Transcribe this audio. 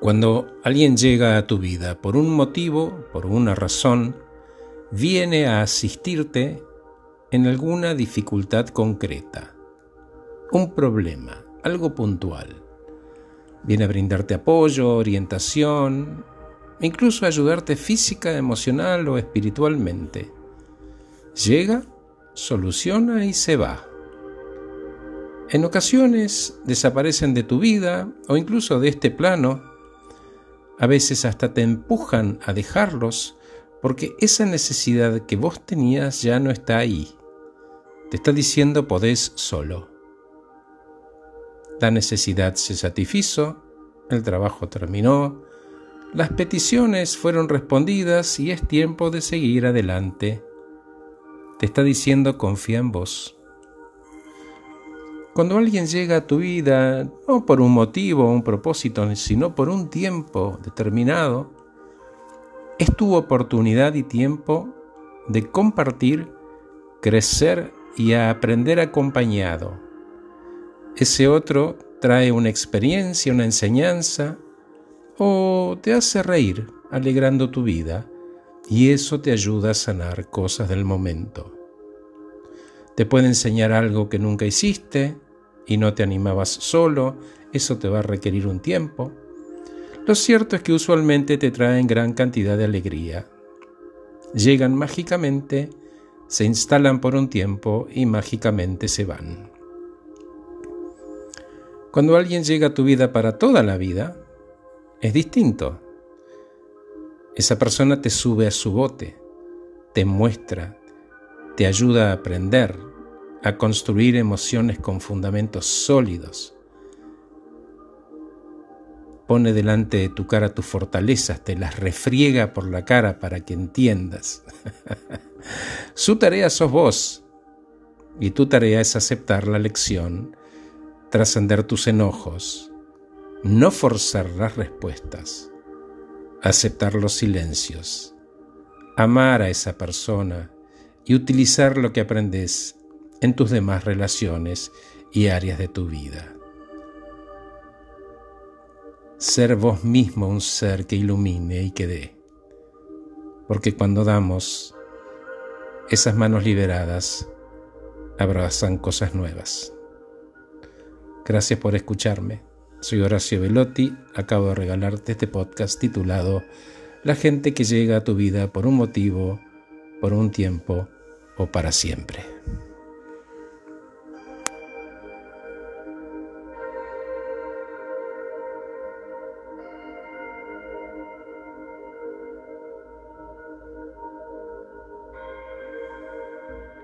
Cuando alguien llega a tu vida por un motivo, por una razón, viene a asistirte en alguna dificultad concreta, un problema, algo puntual. Viene a brindarte apoyo, orientación, incluso ayudarte física, emocional o espiritualmente. Llega, soluciona y se va. En ocasiones desaparecen de tu vida o incluso de este plano a veces hasta te empujan a dejarlos porque esa necesidad que vos tenías ya no está ahí. Te está diciendo podés solo. La necesidad se satisfizo, el trabajo terminó, las peticiones fueron respondidas y es tiempo de seguir adelante. Te está diciendo confía en vos. Cuando alguien llega a tu vida, no por un motivo o un propósito, sino por un tiempo determinado, es tu oportunidad y tiempo de compartir, crecer y aprender acompañado. Ese otro trae una experiencia, una enseñanza, o te hace reír alegrando tu vida, y eso te ayuda a sanar cosas del momento. Te puede enseñar algo que nunca hiciste, y no te animabas solo, eso te va a requerir un tiempo. Lo cierto es que usualmente te traen gran cantidad de alegría. Llegan mágicamente, se instalan por un tiempo y mágicamente se van. Cuando alguien llega a tu vida para toda la vida, es distinto. Esa persona te sube a su bote, te muestra, te ayuda a aprender, a construir emociones con fundamentos sólidos. Pone delante de tu cara tus fortalezas, te las refriega por la cara para que entiendas. Su tarea sos vos y tu tarea es aceptar la lección, trascender tus enojos, no forzar las respuestas, aceptar los silencios, amar a esa persona y utilizar lo que aprendes en tus demás relaciones y áreas de tu vida. Ser vos mismo un ser que ilumine y que dé. Porque cuando damos, esas manos liberadas abrazan cosas nuevas. Gracias por escucharme. Soy Horacio Velotti. Acabo de regalarte este podcast titulado La gente que llega a tu vida por un motivo, por un tiempo o para siempre.